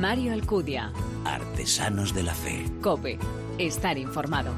Mario Alcudia. Artesanos de la Fe. Cope. Estar informado.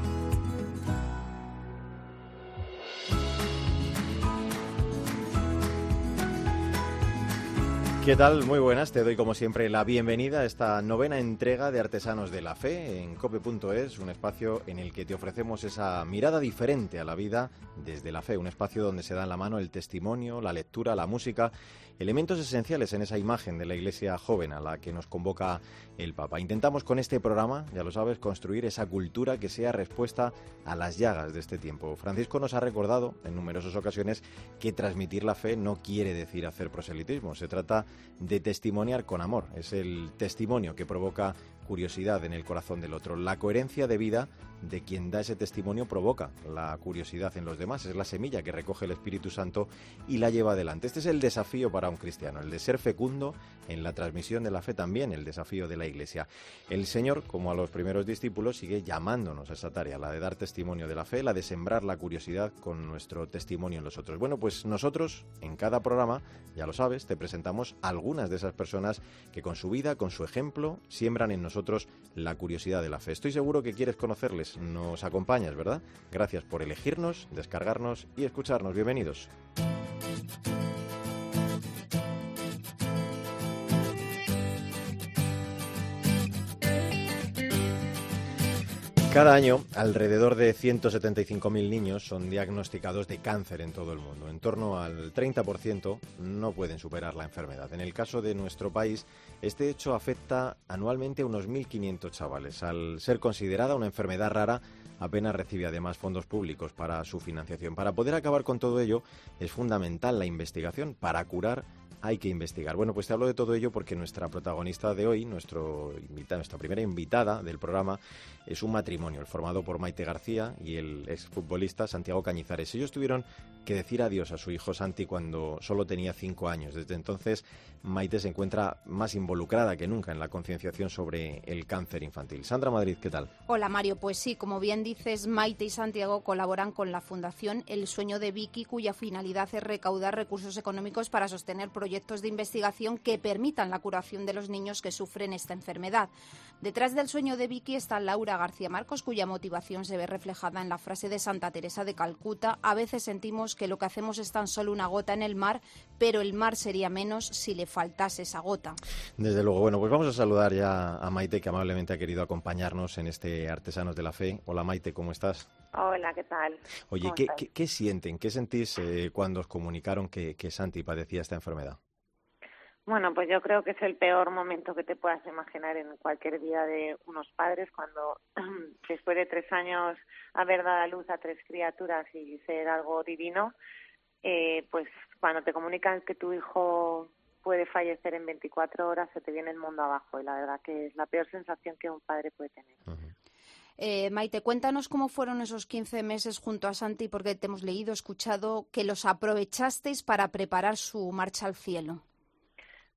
¿Qué tal? Muy buenas. Te doy como siempre la bienvenida a esta novena entrega de Artesanos de la Fe en cope.es, un espacio en el que te ofrecemos esa mirada diferente a la vida desde la fe, un espacio donde se da en la mano el testimonio, la lectura, la música elementos esenciales en esa imagen de la iglesia joven a la que nos convoca el Papa. Intentamos con este programa, ya lo sabes, construir esa cultura que sea respuesta a las llagas de este tiempo. Francisco nos ha recordado en numerosas ocasiones que transmitir la fe no quiere decir hacer proselitismo, se trata de testimoniar con amor, es el testimonio que provoca curiosidad en el corazón del otro. La coherencia de vida de quien da ese testimonio provoca la curiosidad en los demás. Es la semilla que recoge el Espíritu Santo y la lleva adelante. Este es el desafío para un cristiano, el de ser fecundo en la transmisión de la fe también, el desafío de la Iglesia. El Señor, como a los primeros discípulos, sigue llamándonos a esa tarea, la de dar testimonio de la fe, la de sembrar la curiosidad con nuestro testimonio en los otros. Bueno, pues nosotros en cada programa, ya lo sabes, te presentamos algunas de esas personas que con su vida, con su ejemplo, siembran en nosotros la curiosidad de la fe. Estoy seguro que quieres conocerles. Nos acompañas, ¿verdad? Gracias por elegirnos, descargarnos y escucharnos. Bienvenidos. Cada año, alrededor de 175.000 niños son diagnosticados de cáncer en todo el mundo. En torno al 30% no pueden superar la enfermedad. En el caso de nuestro país, este hecho afecta anualmente a unos 1.500 chavales. Al ser considerada una enfermedad rara, apenas recibe además fondos públicos para su financiación. Para poder acabar con todo ello, es fundamental la investigación para curar hay que investigar. Bueno, pues te hablo de todo ello porque nuestra protagonista de hoy, nuestro nuestra primera invitada del programa, es un matrimonio, el formado por Maite García y el exfutbolista Santiago Cañizares. Ellos tuvieron que decir adiós a su hijo Santi cuando solo tenía cinco años. Desde entonces, Maite se encuentra más involucrada que nunca en la concienciación sobre el cáncer infantil. Sandra Madrid, ¿qué tal? Hola Mario, pues sí, como bien dices, Maite y Santiago colaboran con la Fundación El Sueño de Vicky, cuya finalidad es recaudar recursos económicos para sostener proyectos de investigación que permitan la curación de los niños que sufren esta enfermedad. Detrás del sueño de Vicky está Laura García Marcos, cuya motivación se ve reflejada en la frase de Santa Teresa de Calcuta. A veces sentimos que lo que hacemos es tan solo una gota en el mar, pero el mar sería menos si le faltase esa gota. Desde luego, bueno, pues vamos a saludar ya a Maite, que amablemente ha querido acompañarnos en este Artesanos de la Fe. Hola Maite, ¿cómo estás? Hola, ¿qué tal? Oye, ¿qué, sienten, qué sentís eh, cuando os comunicaron que Santi padecía esta enfermedad? Bueno, pues yo creo que es el peor momento que te puedas imaginar en cualquier vida de unos padres cuando después de tres años haber dado a luz a tres criaturas y ser algo divino, eh, pues cuando te comunican que tu hijo puede fallecer en 24 horas se te viene el mundo abajo y la verdad que es la peor sensación que un padre puede tener. Eh, Maite, cuéntanos cómo fueron esos 15 meses junto a Santi, porque te hemos leído, escuchado que los aprovechasteis para preparar su marcha al cielo.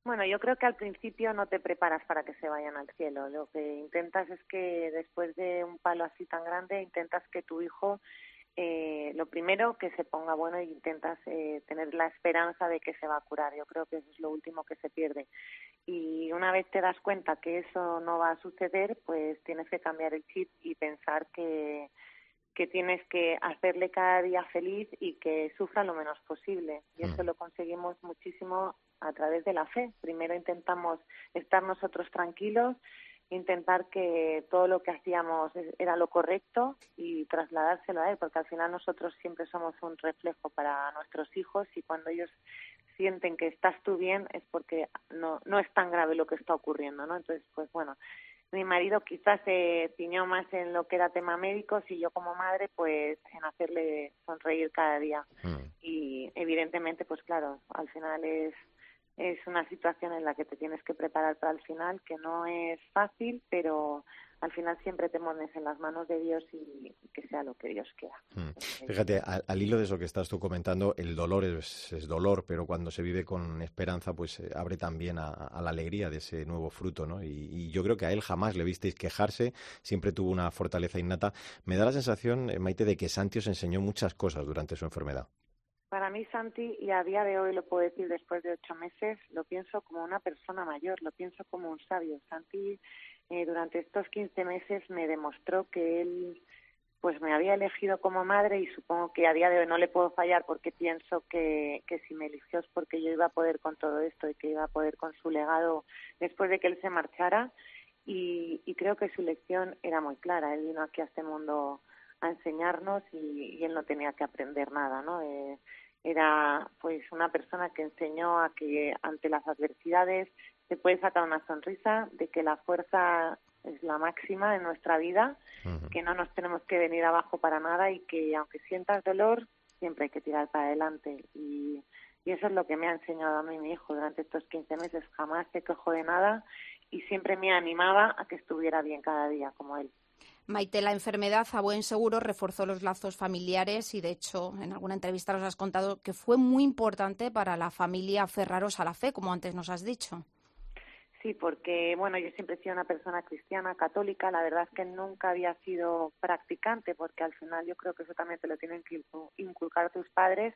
Bueno, yo creo que al principio no te preparas para que se vayan al cielo. Lo que intentas es que después de un palo así tan grande, intentas que tu hijo, eh, lo primero, que se ponga bueno e intentas eh, tener la esperanza de que se va a curar. Yo creo que eso es lo último que se pierde. Y una vez te das cuenta que eso no va a suceder, pues tienes que cambiar el chip y pensar que, que tienes que hacerle cada día feliz y que sufra lo menos posible. Y eso mm. lo conseguimos muchísimo a través de la fe. Primero intentamos estar nosotros tranquilos, intentar que todo lo que hacíamos era lo correcto y trasladárselo a él, porque al final nosotros siempre somos un reflejo para nuestros hijos y cuando ellos sienten que estás tú bien es porque no, no es tan grave lo que está ocurriendo, ¿no? Entonces, pues bueno, mi marido quizás se ciñó más en lo que era tema médicos y yo como madre pues en hacerle sonreír cada día mm. y evidentemente pues claro al final es es una situación en la que te tienes que preparar para el final, que no es fácil, pero al final siempre te pones en las manos de Dios y que sea lo que Dios quiera. Hmm. Fíjate, al, hilo de eso que estás tú comentando, el dolor es, dolor, pero cuando se vive con esperanza, pues eh, abre también a, la alegría de ese nuevo fruto, ¿no? Y, yo creo que a él jamás le visteis quejarse, siempre tuvo una fortaleza innata. Me da la sensación, eh, Maite, de que Santi os enseñó muchas cosas durante su enfermedad. Para mí, Santi, y a día de hoy lo puedo decir después de ocho meses, lo pienso como una persona mayor, lo pienso como un sabio. Santi, eh, durante estos 15 meses me demostró que él pues me había elegido como madre y supongo que a día de hoy no le puedo fallar porque pienso que, que si me eligió es porque yo iba a poder con todo esto y que iba a poder con su legado después de que él se marchara y, y creo que su lección era muy clara. Él vino aquí a este mundo a enseñarnos y, y él no tenía que aprender nada, ¿no? Eh, era pues una persona que enseñó a que ante las adversidades se puede sacar una sonrisa, de que la fuerza es la máxima en nuestra vida, que no nos tenemos que venir abajo para nada y que aunque sientas dolor, siempre hay que tirar para adelante. Y, y eso es lo que me ha enseñado a mí mi hijo durante estos 15 meses. Jamás se quejó de nada y siempre me animaba a que estuviera bien cada día como él. Maite, la enfermedad a buen seguro reforzó los lazos familiares y, de hecho, en alguna entrevista nos has contado que fue muy importante para la familia aferraros a la fe, como antes nos has dicho. Sí, porque bueno, yo siempre he sido una persona cristiana, católica. La verdad es que nunca había sido practicante, porque al final yo creo que eso también te lo tienen que inculcar tus padres.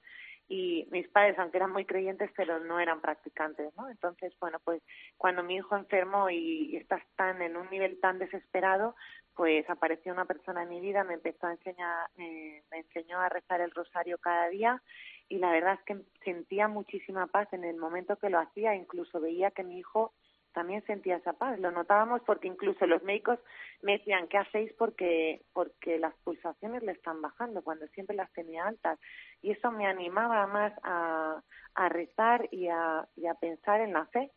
Y mis padres, aunque eran muy creyentes, pero no eran practicantes, ¿no? Entonces, bueno, pues cuando mi hijo enfermó y estás tan en un nivel tan desesperado, pues apareció una persona en mi vida, me empezó a enseñar, me enseñó a rezar el rosario cada día y la verdad es que sentía muchísima paz en el momento que lo hacía, incluso veía que mi hijo también sentía esa paz. Lo notábamos porque incluso los médicos me decían, ¿qué hacéis? Porque, porque las pulsaciones le están bajando cuando siempre las tenía altas. Y eso me animaba más a, a rezar y a, y a pensar en la fe.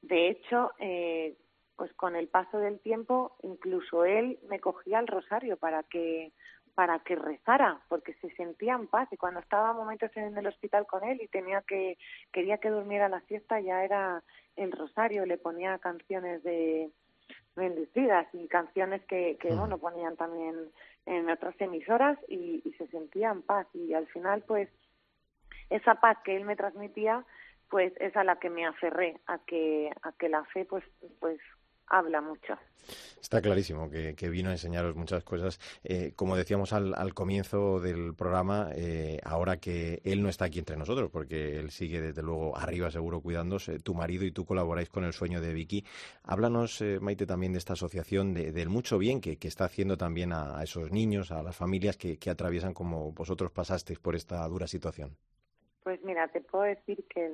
De hecho, eh, pues con el paso del tiempo, incluso él me cogía el rosario para que para que rezara, porque se sentía en paz. Y cuando estaba momentos en el hospital con él y tenía que quería que durmiera la siesta, ya era el rosario, le ponía canciones de bendecidas y canciones que, que bueno, ponían también en otras emisoras y, y se sentía en paz. Y al final, pues, esa paz que él me transmitía, pues es a la que me aferré, a que, a que la fe, pues, pues habla mucho. Está clarísimo que, vino a enseñaros muchas cosas. Eh, como decíamos al, comienzo del programa, eh, ahora que él no está aquí entre nosotros, porque él sigue desde luego arriba seguro cuidándose, tu marido y tú colaboráis con el sueño de Vicky. Háblanos, eh, Maite, también de esta asociación, del mucho bien que, está haciendo también a, esos niños, a las familias que atraviesan como vosotros pasasteis por esta dura situación. Pues mira, te puedo decir que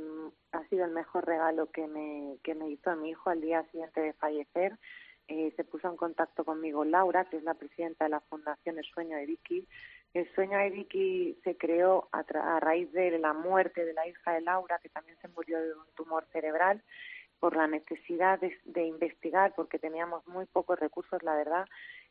ha sido el mejor regalo que me, que me hizo mi hijo al día siguiente de fallecer. Eh, se puso en contacto conmigo Laura, que es la presidenta de la Fundación El Sueño de Vicky. El Sueño de Vicky se creó a, a raíz de la muerte de la hija de Laura, que también se murió de un tumor cerebral por la necesidad de, investigar, porque teníamos muy pocos recursos, la verdad,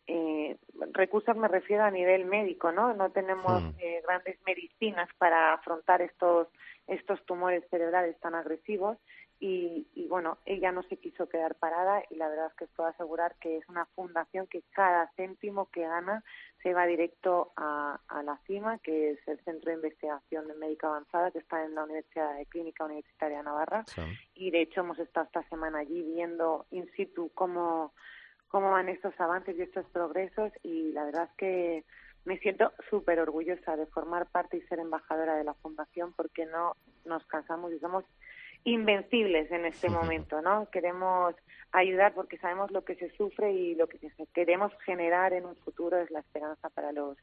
eh, recursos me refiero a nivel médico, ¿no? No tenemos eh, grandes medicinas para afrontar estos estos tumores cerebrales tan agresivos y, y, bueno, ella no se quiso quedar parada y la verdad es que puedo asegurar que es una fundación que cada céntimo que gana se va directo a, a la CIMA, que es el Centro de Investigación de Médica Avanzada que está en la Universidad de Clínica Universitaria de Navarra. Y de hecho hemos estado esta semana allí viendo in situ cómo cómo van estos avances y estos progresos y la verdad es que me siento súper orgullosa de formar parte y ser embajadora de la fundación porque no nos cansamos y somos invencibles en este momento, ¿no? Queremos ayudar porque sabemos lo que se sufre y lo que queremos generar en un futuro es la esperanza para los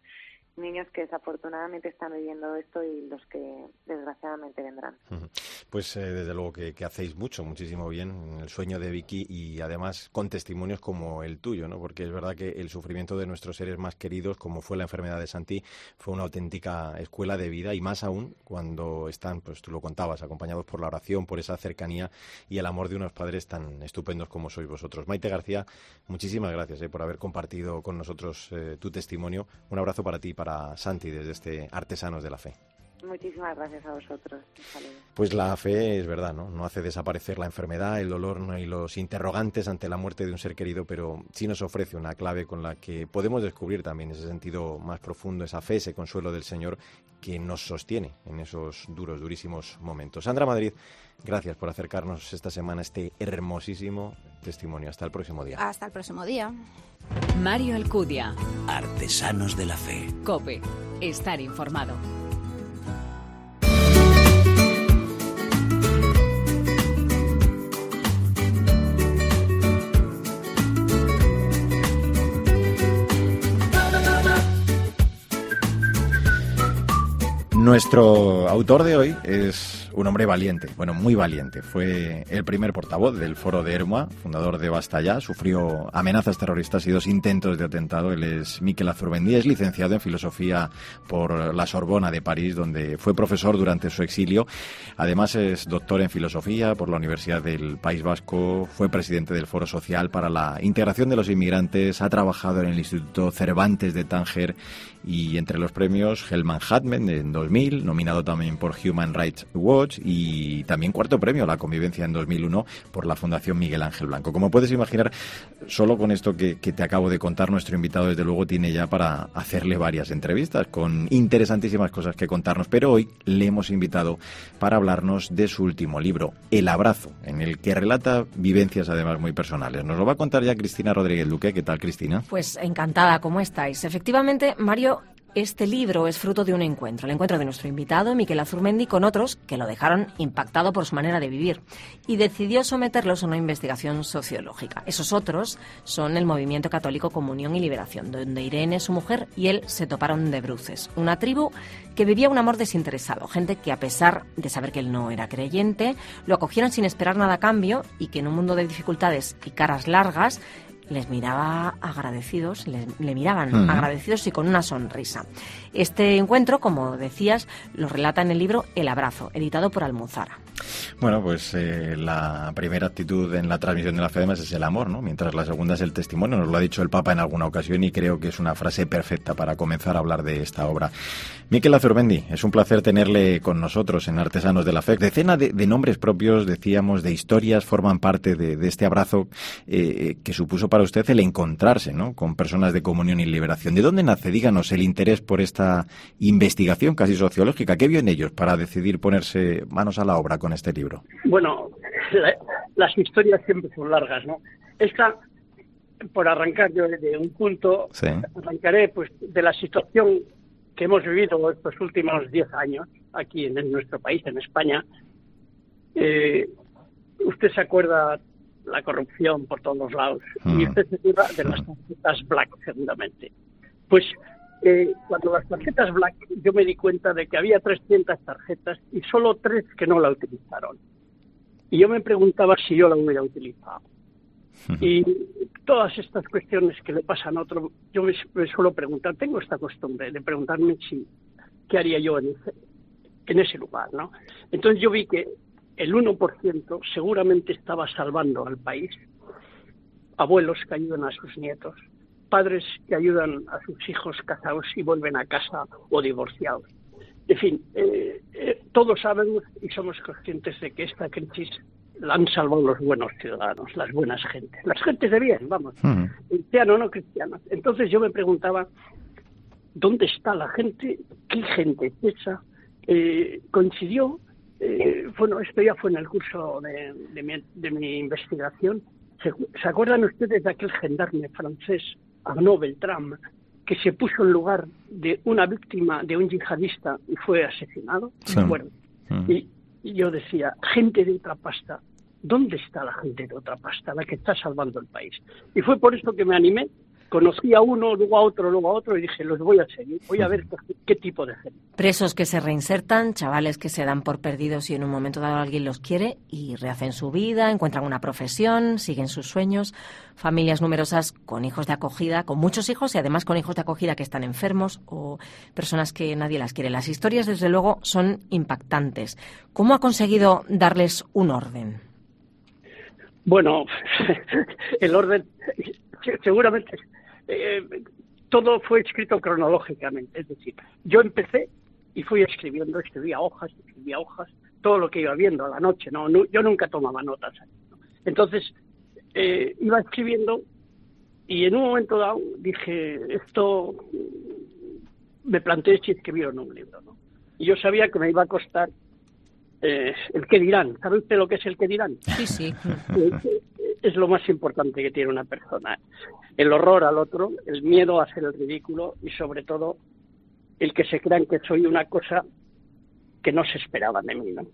niños que desafortunadamente están viviendo esto y los que desgraciadamente vendrán. Pues eh, desde luego que, hacéis mucho, muchísimo bien en el sueño de Vicky y además con testimonios como el tuyo, ¿no? Porque es verdad que el sufrimiento de nuestros seres más queridos, como fue la enfermedad de Santi, fue una auténtica escuela de vida y más aún cuando están, pues tú lo contabas, acompañados por la oración, por esa cercanía y el amor de unos padres tan estupendos como sois vosotros. Maite García, muchísimas gracias eh, por haber compartido con nosotros eh, tu testimonio. Un abrazo para ti para Santi desde este Artesanos de la Fe. Muchísimas gracias a vosotros. Pues la fe es verdad, ¿no? No hace desaparecer la enfermedad, el dolor y los interrogantes ante la muerte de un ser querido, pero sí nos ofrece una clave con la que podemos descubrir también ese sentido más profundo, esa fe, ese consuelo del Señor que nos sostiene en esos duros, durísimos momentos. Sandra Madrid, gracias por acercarnos esta semana a este hermosísimo testimonio. Hasta el próximo día. Hasta el próximo día. Mario Alcudia. Artesanos de la Fe. Cope. Estar informado. Nuestro autor de hoy es un hombre valiente, bueno, muy valiente. Fue el primer portavoz del Foro de Erma, fundador de Basta Ya. Sufrió amenazas terroristas y dos intentos de atentado. Él es Miquel Azurbendí, es licenciado en Filosofía por la Sorbona de París, donde fue profesor durante su exilio. Además es doctor en Filosofía por la Universidad del País Vasco. Fue presidente del Foro Social para la Integración de los Inmigrantes. Ha trabajado en el Instituto Cervantes de Tánger y entre los premios Hellman Hatman en 2000, nominado también por Human Rights Watch y también cuarto premio la convivencia en 2001 por la Fundación Miguel Ángel Blanco. Como puedes imaginar, solo con esto que, te acabo de contar, nuestro invitado desde luego tiene ya para hacerle varias entrevistas con interesantísimas cosas que contarnos, pero hoy le hemos invitado para hablarnos de su último libro, El Abrazo, en el que relata vivencias además muy personales. Nos lo va a contar ya Cristina Rodríguez Luque. ¿Qué tal, Cristina? Pues encantada, ¿cómo estáis? Efectivamente, Mario este libro es fruto de un encuentro, el encuentro de nuestro invitado, Miquel Azurmendi, con otros que lo dejaron impactado por su manera de vivir y decidió someterlos a una investigación sociológica. Esos otros son el Movimiento Católico Comunión y Liberación, donde Irene, su mujer, y él se toparon de bruces. Una tribu que vivía un amor desinteresado, gente que a pesar de saber que él no era creyente, lo acogieron sin esperar nada a cambio y que en un mundo de dificultades y caras largas les miraba agradecidos, le miraban agradecidos y con una sonrisa. Este encuentro, como decías, lo relata en el libro El abrazo, editado por Almuzara. Bueno, pues eh, la primera actitud en la transmisión de la fe además es el amor, ¿no? Mientras la segunda es el testimonio. Nos lo ha dicho el Papa en alguna ocasión y creo que es una frase perfecta para comenzar a hablar de esta obra. Miquel Azurbendi, es un placer tenerle con nosotros en Artesanos de la Fe. Decena de, nombres propios, decíamos, de historias, forman parte de, este abrazo eh, que supuso para usted el encontrarse ¿no? con personas de comunión y liberación. ¿De dónde nace, díganos, el interés por esta investigación casi sociológica? ¿Qué vio en ellos para decidir ponerse manos a la obra con este libro? Bueno, las historias siempre son largas, ¿no? Esta, por arrancar yo de un punto, arrancaré pues de la situación que hemos vivido estos últimos 10 años aquí en, nuestro país, en España, eh, usted se acuerda la corrupción por todos los lados y usted se acuerda de las tarjetas black, seguramente. Pues eh, cuando las tarjetas black yo me di cuenta de que había 300 tarjetas y solo tres que no la utilizaron. Y yo me preguntaba si yo la hubiera utilizado. Y todas estas cuestiones que le pasan a otro, yo me, suelo preguntar, tengo esta costumbre de preguntarme si qué haría yo en ese, en ese lugar, ¿no? Entonces yo vi que el 1% seguramente estaba salvando al país, abuelos que ayudan a sus nietos, padres que ayudan a sus hijos casados y vuelven a casa o divorciados. En fin, eh, eh, todos sabemos y somos conscientes de que esta crisis la han salvado los buenos ciudadanos, las buenas gentes, las gentes de bien, vamos, hmm. cristiano o no cristiano. Entonces yo me preguntaba, ¿dónde está la gente? ¿Qué gente es esa? Eh, coincidió, eh, bueno, esto ya fue en el curso de, mi, investigación. ¿Se, acuerdan ustedes de aquel gendarme francés, Arnaud Beltrame, que se puso en lugar de una víctima de un yihadista y fue asesinado? Bueno, hmm. y, y yo decía, gente de otra pasta, ¿dónde está la gente de otra pasta, la que está salvando el país? Y fue por eso que me animé conocí a uno, luego a otro, luego a otro y dije, los voy a seguir, voy a ver qué, tipo de gente. Presos que se reinsertan, chavales que se dan por perdidos y en un momento dado alguien los quiere y rehacen su vida, encuentran una profesión, siguen sus sueños, familias numerosas con hijos de acogida, con muchos hijos y además con hijos de acogida que están enfermos o personas que nadie las quiere. Las historias, desde luego, son impactantes. ¿Cómo ha conseguido darles un orden? Bueno, el orden seguramente eh, todo fue escrito cronológicamente. Es decir, yo empecé y fui escribiendo, escribía hojas, escribía hojas, todo lo que iba viendo a la noche. No, yo nunca tomaba notas. Entonces, eh, iba escribiendo y en un momento dado dije, esto me planteé si escribieron un libro. ¿no? Y yo sabía que me iba a costar eh, el qué dirán. ¿Sabe usted lo que es el qué dirán? Sí, sí. Es lo más importante que tiene una persona. El horror al otro, el miedo a hacer el ridículo y sobre todo el que se crean que soy una cosa que no se esperaba de mí. ¿no?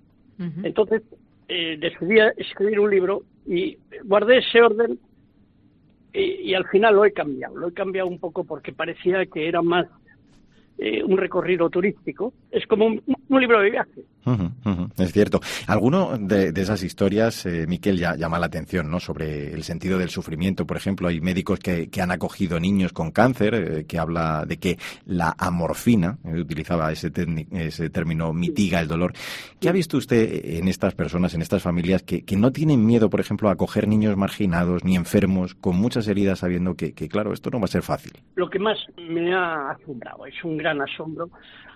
Entonces eh, decidí escribir un libro y guardé ese orden y, al final lo he cambiado. Lo he cambiado un poco porque parecía que era más eh, un recorrido turístico, es como un, libro de viaje. Es cierto. Alguno de, esas historias, eh, Miquel, ya, llama la atención, ¿no? Sobre el sentido del sufrimiento. Por ejemplo, hay médicos que, han acogido niños con cáncer, eh, que habla de que la amorfina, utilizaba ese, ese término, mitiga el dolor. ¿Qué ha visto usted en estas personas, en estas familias, que, no tienen miedo, por ejemplo, a acoger niños marginados ni enfermos, con muchas heridas, sabiendo que, que, claro, esto no va a ser fácil? Lo que más me ha asombrado es un gran asombro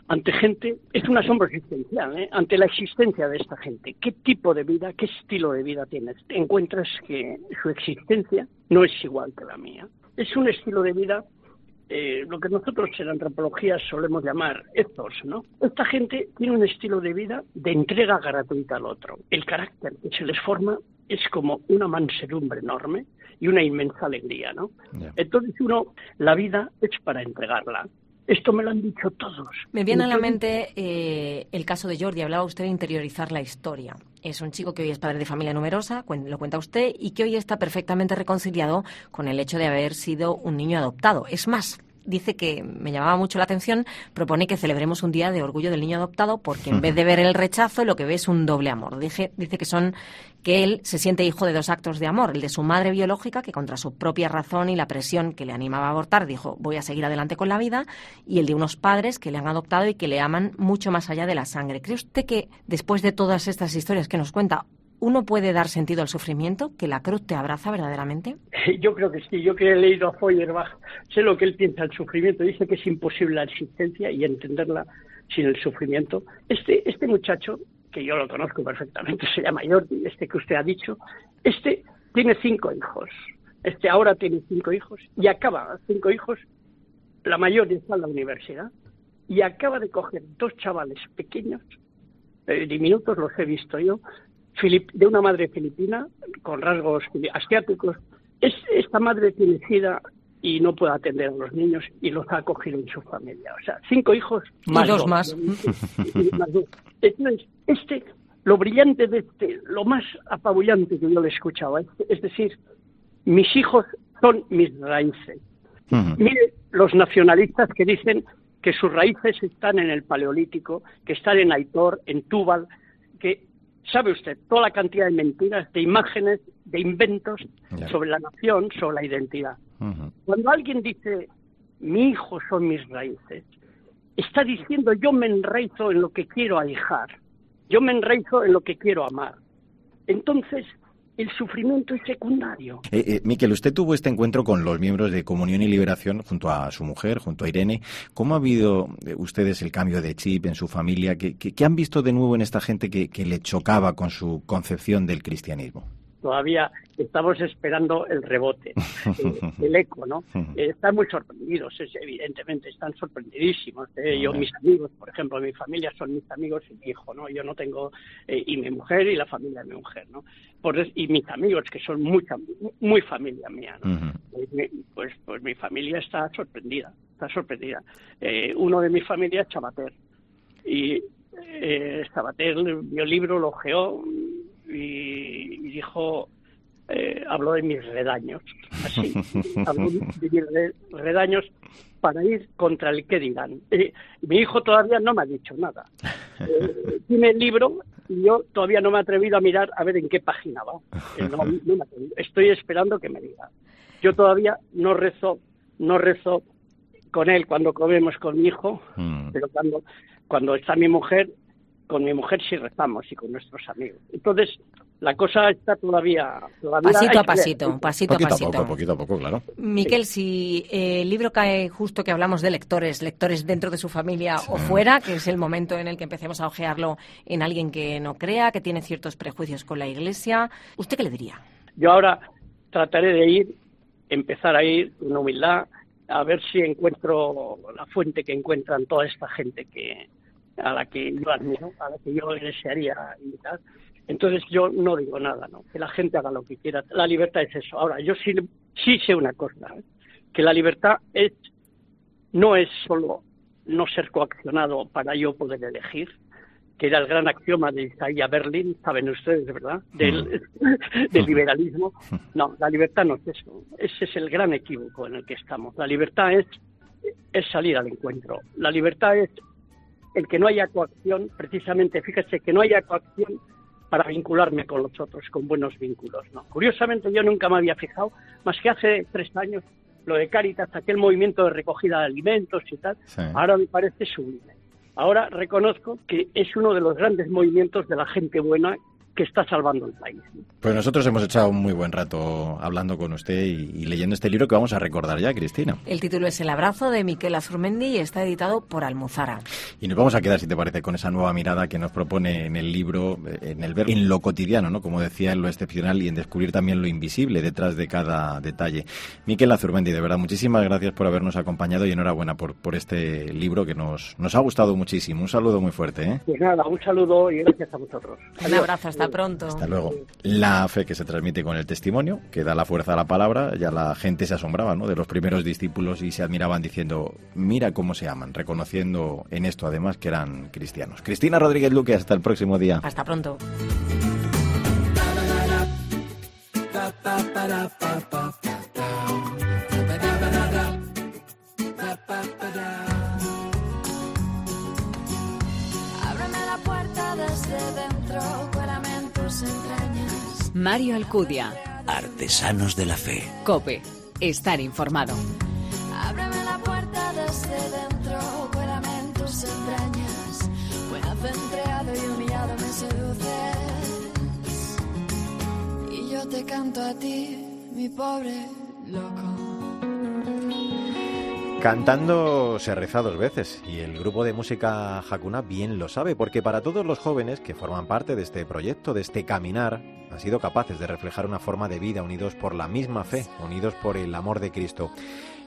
ante gente, es un asombro existencial, ¿eh? Ante la existencia de esta gente. ¿Qué tipo de vida, qué estilo de vida tienes? Encuentras que su existencia no es igual que la mía. Es un estilo de vida, eh, lo que nosotros en antropología solemos llamar ethos, ¿no? Esta gente tiene un estilo de vida de entrega gratuita al otro. El carácter que se les forma es como una mansedumbre enorme y una inmensa alegría, ¿no? Entonces uno, la vida es para entregarla esto me lo han dicho todos. Me viene a la mente eh, el caso de Jordi. Hablaba usted de interiorizar la historia. Es un chico que hoy es padre de familia numerosa, lo cuenta usted, y que hoy está perfectamente reconciliado con el hecho de haber sido un niño adoptado. Es más, dice que me llamaba mucho la atención, propone que celebremos un día de orgullo del niño adoptado porque en vez de ver el rechazo lo que ve es un doble amor. Dice, dice que son que él se siente hijo de dos actos de amor, el de su madre biológica que contra su propia razón y la presión que le animaba a abortar dijo voy a seguir adelante con la vida y el de unos padres que le han adoptado y que le aman mucho más allá de la sangre. ¿Cree usted que después de todas estas historias que nos cuenta ¿Uno puede dar sentido al sufrimiento? ¿Que la cruz te abraza verdaderamente? Yo creo que sí. Yo que he leído a Feuerbach, sé lo que él piensa del sufrimiento. Dice que es imposible la existencia y entenderla sin el sufrimiento. Este, este muchacho, que yo lo conozco perfectamente, se llama Jordi, este que usted ha dicho, este tiene cinco hijos. Este ahora tiene cinco hijos y acaba, cinco hijos, la mayor está en la universidad, y acaba de coger dos chavales pequeños, eh, diminutos, los he visto yo, de una madre filipina con rasgos asiáticos. Es, esta madre tiene sida y no puede atender a los niños y los ha acogido en su familia. O sea, cinco hijos más. dos, más. Entonces, este, lo brillante de este, lo más apabullante que yo le escuchaba, es, decir, mis hijos son mis raíces. Mire, los nacionalistas que dicen que sus raíces están en el Paleolítico, que están en Aitor, en Túbal, que sabe usted toda la cantidad de mentiras, de imágenes, de inventos sobre la nación, sobre la identidad. Cuando alguien dice, mi hijo son mis raíces, está diciendo yo me enraizo en lo que quiero ahijar, yo me enraizo en lo que quiero amar. Entonces, el sufrimiento es secundario. Eh, eh, Miquel, usted tuvo este encuentro con los miembros de Comunión y Liberación junto a su mujer, junto a Irene. ¿Cómo ha habido eh, ustedes el cambio de chip en su familia? ¿Qué, qué, han visto de nuevo en esta gente que le chocaba con su concepción del cristianismo? Todavía estamos esperando el rebote, el, eco, ¿no? están muy sorprendidos, evidentemente, están sorprendidísimos. ¿eh? Yo, mis amigos, por ejemplo, mi familia son mis amigos y mi hijo, ¿no? Yo no tengo, eh, y mi mujer y la familia de mi mujer, ¿no? y mis amigos, que son mucha, muy familia mía, ¿no? Pues, pues, pues, mi familia está sorprendida, está sorprendida. Eh, uno de mi familia es Chabater, y eh, Chabater el libro, lo geó, y, dijo, eh, habló de mis redaños, así, habló de mis redaños para ir contra el que dirán. Eh, mi hijo todavía no me ha dicho nada. Eh, tiene el libro y yo todavía no me he atrevido a mirar a ver en qué página va. Estoy esperando que me diga. Yo todavía no rezo, no rezo con él cuando comemos con mi hijo, mm. pero cuando, cuando está mi mujer con mi mujer sí rezamos y con nuestros amigos. Entonces, la cosa está todavía... pasito a pasito, pasito a pasito. Poco, poquito a poco, claro. Miquel, si el libro cae justo que hablamos de lectores, lectores dentro de su familia o fuera, que es el momento en el que empecemos a ojearlo en alguien que no crea, que tiene ciertos prejuicios con la Iglesia, ¿usted qué le diría? Yo ahora trataré de ir, empezar a ir con humildad, a ver si encuentro la fuente que encuentran toda esta gente que, a la que yo admiro, a la que yo desearía invitar. Entonces yo no digo nada, ¿no? Que la gente haga lo que quiera. La libertad es eso. Ahora, yo sí, sí sé una cosa, ¿eh? que la libertad es no es solo no ser coaccionado para yo poder elegir, que era el gran axioma de Isaiah Berlin, saben ustedes, ¿verdad? Del, del, liberalismo. No, la libertad no es eso. Ese es el gran equívoco en el que estamos. La libertad es es salir al encuentro. La libertad es el que no haya coacción, precisamente, fíjese, que no haya coacción para vincularme con los otros, con buenos vínculos. ¿no? Curiosamente, yo nunca me había fijado, más que hace tres años, lo de Caritas, aquel movimiento de recogida de alimentos y tal, ahora me parece sublime. Ahora reconozco que es uno de los grandes movimientos de la gente buena que está salvando el país. Pues nosotros hemos echado un muy buen rato hablando con usted y, leyendo este libro que vamos a recordar ya, Cristina. El título es El abrazo de Miquel Azurmendi y está editado por Almuzara. Y nos vamos a quedar, si te parece, con esa nueva mirada que nos propone en el libro, en el ver en lo cotidiano, ¿no? Como decía, en lo excepcional y en descubrir también lo invisible detrás de cada detalle. Miquel Azurmendi, de verdad, muchísimas gracias por habernos acompañado y enhorabuena por, por este libro que nos, nos ha gustado muchísimo. Un saludo muy fuerte. ¿eh? Pues nada, un saludo y gracias a vosotros. Un abrazo, hasta pronto. Hasta luego. La fe que se transmite con el testimonio, que da la fuerza a la palabra, ya la gente se asombraba, ¿no? De los primeros discípulos y se admiraban diciendo, mira cómo se aman, reconociendo en esto además que eran cristianos. Cristina Rodríguez Luque, hasta el próximo día. Hasta pronto. Mario Alcudia. Artesanos de la Fe. Cope. Estar informado. Ábreme la puerta desde dentro, cuélame en tus entrañas. Buena centreado y humillado me seduces. Y yo te canto a ti, mi pobre loco. Cantando se reza dos veces y el grupo de música Hakuna bien lo sabe porque para todos los jóvenes que forman parte de este proyecto, de este caminar, han sido capaces de reflejar una forma de vida unidos por la misma fe, unidos por el amor de Cristo.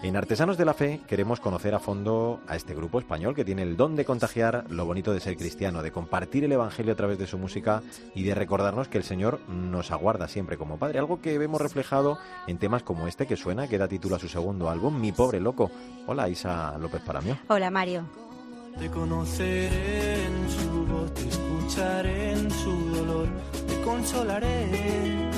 En Artesanos de la Fe queremos conocer a fondo a este grupo español que tiene el don de contagiar lo bonito de ser cristiano, de compartir el Evangelio a través de su música y de recordarnos que el Señor nos aguarda siempre como Padre. Algo que vemos reflejado en temas como este que suena, que da título a su segundo álbum, Mi Pobre Loco. Hola Isa López Paramio. Hola Mario. Te conoceré en su voz, te escucharé en su dolor, te consolaré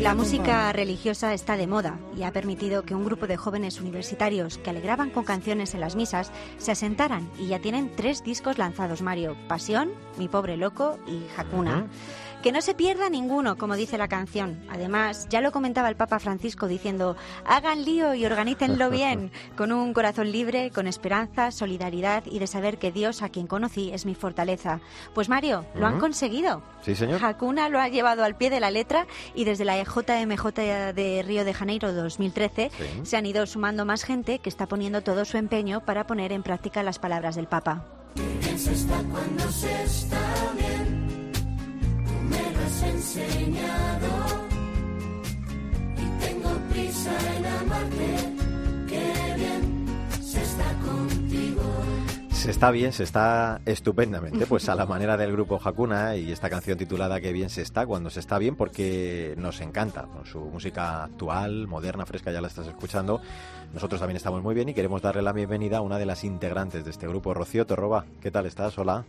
la música religiosa está de moda y ha permitido que un grupo de jóvenes universitarios que alegraban con canciones en las misas se asentaran y ya tienen tres discos lanzados, Mario. Pasión, Mi Pobre Loco y Hakuna. Que no se pierda ninguno, como dice la canción. Además, ya lo comentaba el Papa Francisco diciendo, hagan lío y organícenlo bien, con un corazón libre, con esperanza, solidaridad y de saber que Dios, a quien conocí, es mi fortaleza. Pues Mario, lo han conseguido. Sí, señor. Hakuna lo ha llevado al pie de la letra y desde la JMJ de Río de Janeiro 2013 se han ido sumando más gente que está poniendo todo su empeño para poner en práctica las palabras del Papa. cuando se está bien se está bien, se está estupendamente, pues a la manera del grupo Hakuna y esta canción titulada Qué bien se está, cuando se está bien, porque nos encanta, con su música actual, moderna, fresca, ya la estás escuchando. Nosotros también estamos muy bien y queremos darle la bienvenida a una de las integrantes de este grupo, Rocío Torroba. ¿Qué tal estás? Hola.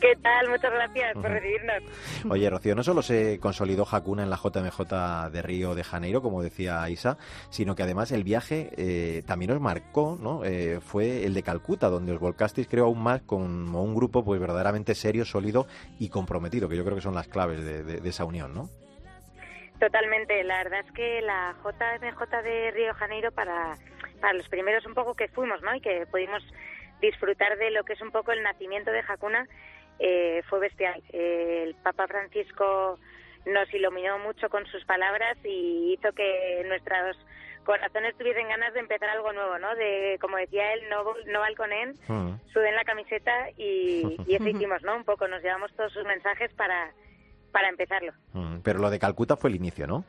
¿Qué tal? Muchas gracias por recibirnos. Oye, Rocío, no solo se consolidó Hakuna en la JMJ de Río de Janeiro, como decía Isa, sino que además el viaje eh, también os marcó, ¿no? Eh, fue el de Calcuta, donde os volcasteis, creo, aún más como un grupo pues verdaderamente serio, sólido y comprometido, que yo creo que son las claves de, esa unión, ¿no? Totalmente. La verdad es que la JMJ de Río de Janeiro, para, para los primeros un poco que fuimos, ¿no? Y que pudimos disfrutar de lo que es un poco el nacimiento de Hakuna, eh, fue bestial. el Papa Francisco nos iluminó mucho con sus palabras y hizo que nuestros corazones tuviesen ganas de empezar algo nuevo, ¿no? De, como decía él, no, no balconen, mm. suden la camiseta y, y eso hicimos, ¿no? Un poco, nos llevamos todos sus mensajes para, para empezarlo. Mm, pero lo de Calcuta fue el inicio, ¿no?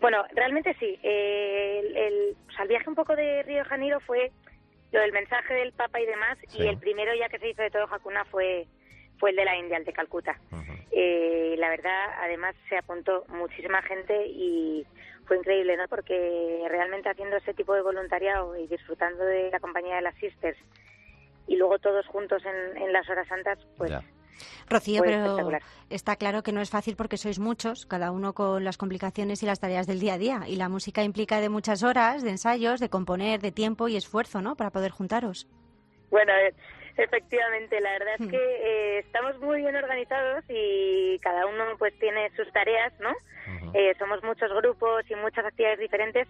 Bueno, realmente sí. el, el, el viaje un poco de Río de Janeiro fue lo del mensaje del Papa y demás, y el primero ya que se hizo de todo Hakuna fue fue el de la India, el de Calcuta. Eh, la verdad, además se apuntó muchísima gente y fue increíble, ¿no? Porque realmente haciendo ese tipo de voluntariado y disfrutando de la compañía de las sisters y luego todos juntos en, las horas santas, pues Rocío, pero está claro que no es fácil porque sois muchos, cada uno con las complicaciones y las tareas del día a día. Y la música implica de muchas horas, de ensayos, de componer, de tiempo y esfuerzo, ¿no? Para poder juntaros. Bueno, eh, efectivamente, la verdad es hmm. que eh, estamos muy bien organizados y cada uno pues tiene sus tareas, ¿no? Eh, somos muchos grupos y muchas actividades diferentes,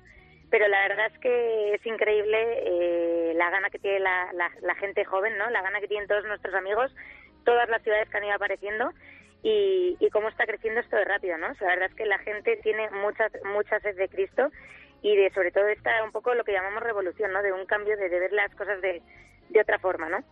pero la verdad es que es increíble la gana que tiene la, la gente joven, ¿no? La gana que tienen todos nuestros amigos todas las ciudades que han ido apareciendo y, cómo está creciendo esto de rápido, ¿no? la verdad es que la gente tiene muchas mucha sed de Cristo y de sobre todo está un poco lo que llamamos revolución, ¿no? De un cambio de, ver las cosas de, de otra forma, ¿no?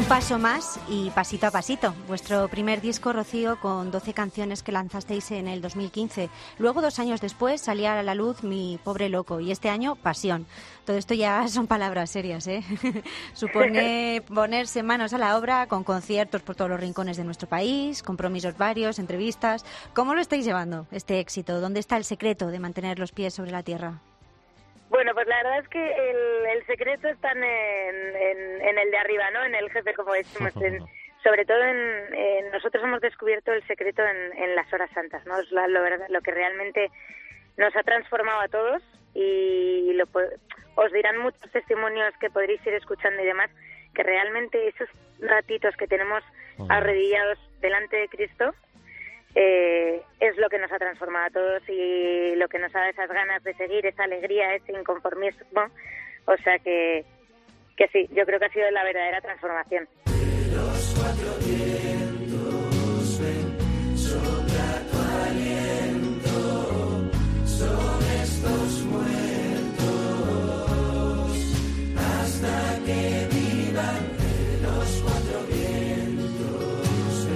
Un paso más y pasito a pasito. Vuestro primer disco, Rocío, con 12 canciones que lanzasteis en el 2015. Luego, dos años después, salía a la luz Mi Pobre Loco y este año, Pasión. Todo esto ya son palabras serias, ¿eh? Supone ponerse manos a la obra con conciertos por todos los rincones de nuestro país, compromisos varios, entrevistas. ¿Cómo lo estáis llevando, este éxito? ¿Dónde está el secreto de mantener los pies sobre la tierra? Bueno, pues la verdad es que el, secreto está en, en, el de arriba, ¿no? En el jefe, como decimos. sobre todo en, nosotros hemos descubierto el secreto en, las horas santas, ¿no? Es lo, lo, que realmente nos ha transformado a todos y lo, os dirán muchos testimonios que podréis ir escuchando y demás, que realmente esos ratitos que tenemos arredillados delante de Cristo eh, es lo que nos ha transformado a todos y lo que nos ha dado esas ganas de seguir, esa alegría, ese inconformismo. O sea que, que sí, yo creo que ha sido la verdadera transformación.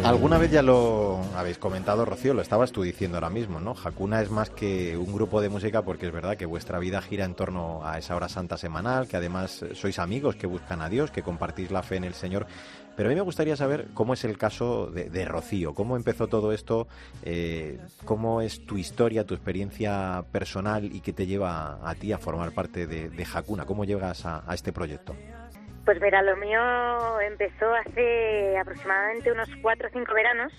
Alguna vez ya lo habéis comentado, Rocío, lo estabas tú diciendo ahora mismo, ¿no? Hakuna es más que un grupo de música porque es verdad que vuestra vida gira en torno a esa hora santa semanal, que además sois amigos que buscan a Dios, que compartís la fe en el Señor. Pero a mí me gustaría saber cómo es el caso de, Rocío, cómo empezó todo esto, eh, cómo es tu historia, tu experiencia personal y qué te lleva a ti a formar parte de, de Hakuna, cómo llegas a este proyecto. Pues mira, lo mío empezó hace aproximadamente unos cuatro o cinco veranos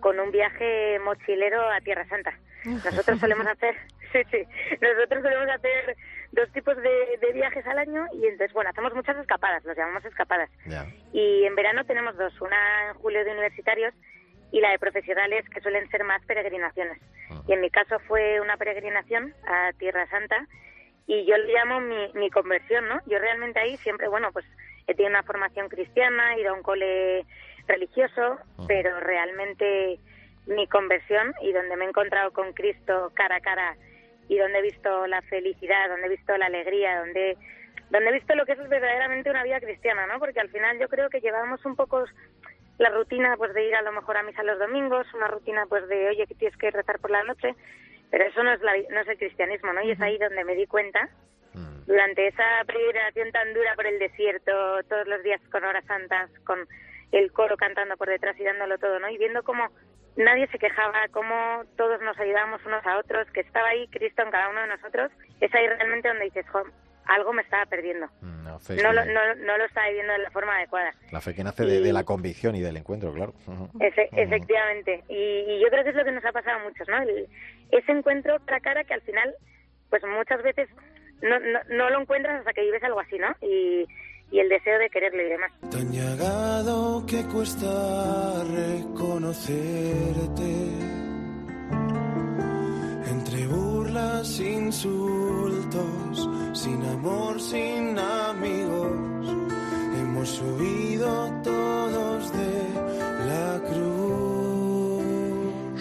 con un viaje mochilero a Tierra Santa. Nosotros solemos hacer, sí, sí, nosotros solemos hacer dos tipos de, viajes al año y entonces, bueno, hacemos muchas escapadas, los llamamos escapadas. Y en verano tenemos dos, una en julio de universitarios y la de profesionales que suelen ser más peregrinaciones. Y en mi caso fue una peregrinación a Tierra Santa y yo le llamo mi, mi conversión, ¿no? Yo realmente ahí siempre, bueno, pues he tenido una formación cristiana, he ido a un cole religioso, pero realmente mi conversión y donde me he encontrado con Cristo cara a cara y donde he visto la felicidad, donde he visto la alegría, donde donde he visto lo que es verdaderamente una vida cristiana, ¿no? Porque al final yo creo que llevamos un poco la rutina pues de ir a lo mejor a misa los domingos, una rutina pues de oye que tienes que rezar por la noche, pero eso no es, la, no es el cristianismo, ¿no? Y es ahí donde me di cuenta, mm. durante esa peregrinación tan dura por el desierto, todos los días con horas santas, con el coro cantando por detrás y dándolo todo, ¿no? Y viendo cómo nadie se quejaba, cómo todos nos ayudábamos unos a otros, que estaba ahí Cristo en cada uno de nosotros, es ahí realmente donde dices, algo me estaba perdiendo. Mm, no, lo, no, lo estaba viviendo de la forma adecuada. La fe que nace de, la convicción y del encuentro, claro. Efectivamente. Y, yo creo que es lo que nos ha pasado a muchos, ¿no? Ese encuentro cara a cara que al final, pues muchas veces no, no, lo encuentras hasta que vives algo así, ¿no? Y, y el deseo de quererlo y demás. Tan llegado que cuesta reconocerte burlas, insultos, sin amor, sin amigos. Hemos subido todos de la cruz.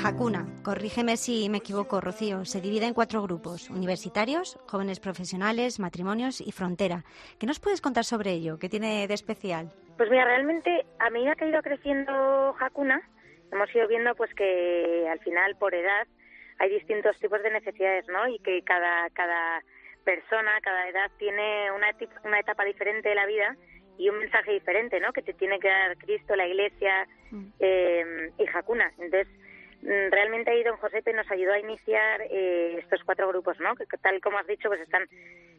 Hakuna, corrígeme si me equivoco, Rocío, se divide en cuatro grupos: universitarios, jóvenes profesionales, matrimonios y frontera. ¿Qué nos puedes contar sobre ello? ¿Qué tiene de especial? Pues mira, realmente a medida que ha ido creciendo Hakuna, hemos ido viendo pues que al final por edad hay distintos tipos de necesidades, ¿no? Y que cada, cada persona, cada edad tiene una, una etapa diferente de la vida y un mensaje diferente, ¿no? Que te tiene que dar Cristo, la Iglesia eh, y Hakuna. Entonces, realmente ahí don Josepe nos ayudó a iniciar eh, estos cuatro grupos, ¿no? Que tal como has dicho, pues están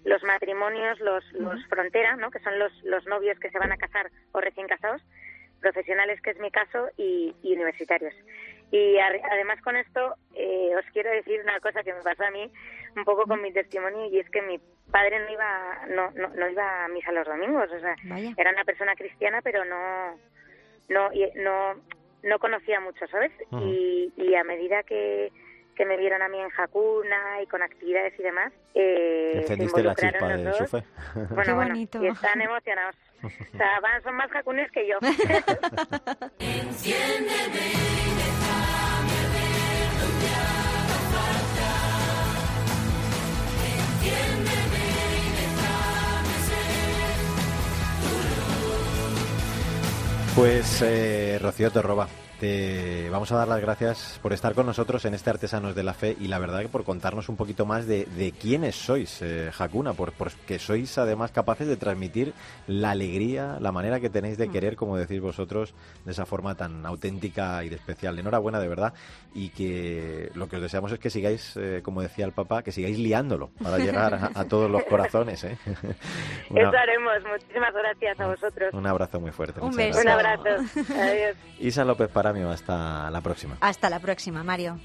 los matrimonios, los, los frontera, ¿no? Que son los, los novios que se van a casar o recién casados, profesionales, que es mi caso, y, universitarios. Y además con esto eh, os quiero decir una cosa que me pasó a mí un poco con mi testimonio y es que mi padre no iba no, no, no iba a misa los domingos, o sea, era una persona cristiana pero no no no no conocía mucho, ¿sabes? y, y a medida que que me vieron a mí en Jacuna y con actividades y demás. Eh, Encendiste la chispa de su fe. Bueno, Qué bueno, y están emocionados. O sea, van, son más jacunes que yo. Pues eh, Rocío Torroba, te vamos a dar las gracias por estar con nosotros en este Artesanos de la Fe y la verdad que por contarnos un poquito más de, quiénes sois, eh, Hakuna, porque sois además capaces de transmitir la alegría, la manera que tenéis de mm. querer, como decís vosotros, de esa forma tan auténtica y de especial. Enhorabuena, de verdad, y que lo que os deseamos es que sigáis, eh, como decía el papá, que sigáis liándolo para llegar a, todos los corazones. ¿eh? Eso haremos. Muchísimas gracias a vosotros. Un abrazo muy fuerte. Un beso. Un abrazo. Adiós. Isa López para hasta la próxima. Hasta la próxima, Mario.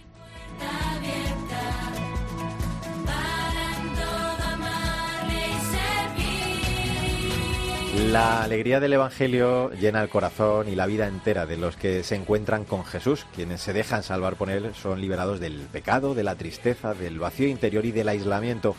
La alegría del Evangelio llena el corazón y la vida entera de los que se encuentran con Jesús. Quienes se dejan salvar por Él son liberados del pecado, de la tristeza, del vacío interior y del aislamiento.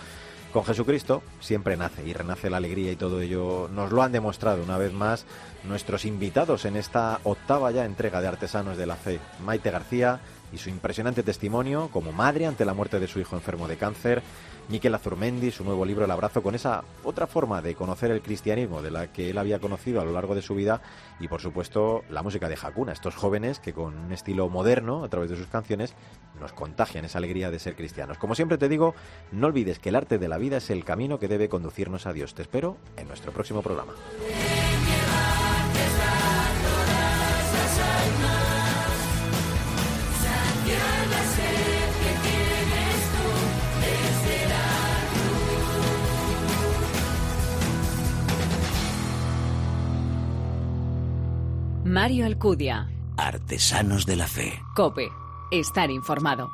Con Jesucristo siempre nace y renace la alegría y todo ello. Nos lo han demostrado una vez más nuestros invitados en esta octava ya entrega de Artesanos de la Fe, Maite García y su impresionante testimonio como madre ante la muerte de su hijo enfermo de cáncer, Miquel Azurmendi, su nuevo libro El abrazo, con esa otra forma de conocer el cristianismo de la que él había conocido a lo largo de su vida y por supuesto la música de Hakuna, estos jóvenes que con un estilo moderno a través de sus canciones nos contagian esa alegría de ser cristianos. Como siempre te digo, no olvides que el arte de la vida es el camino que debe conducirnos a Dios. Te espero en nuestro próximo programa. Mario Alcudia. Artesanos de la Fe. Cope. Estar informado.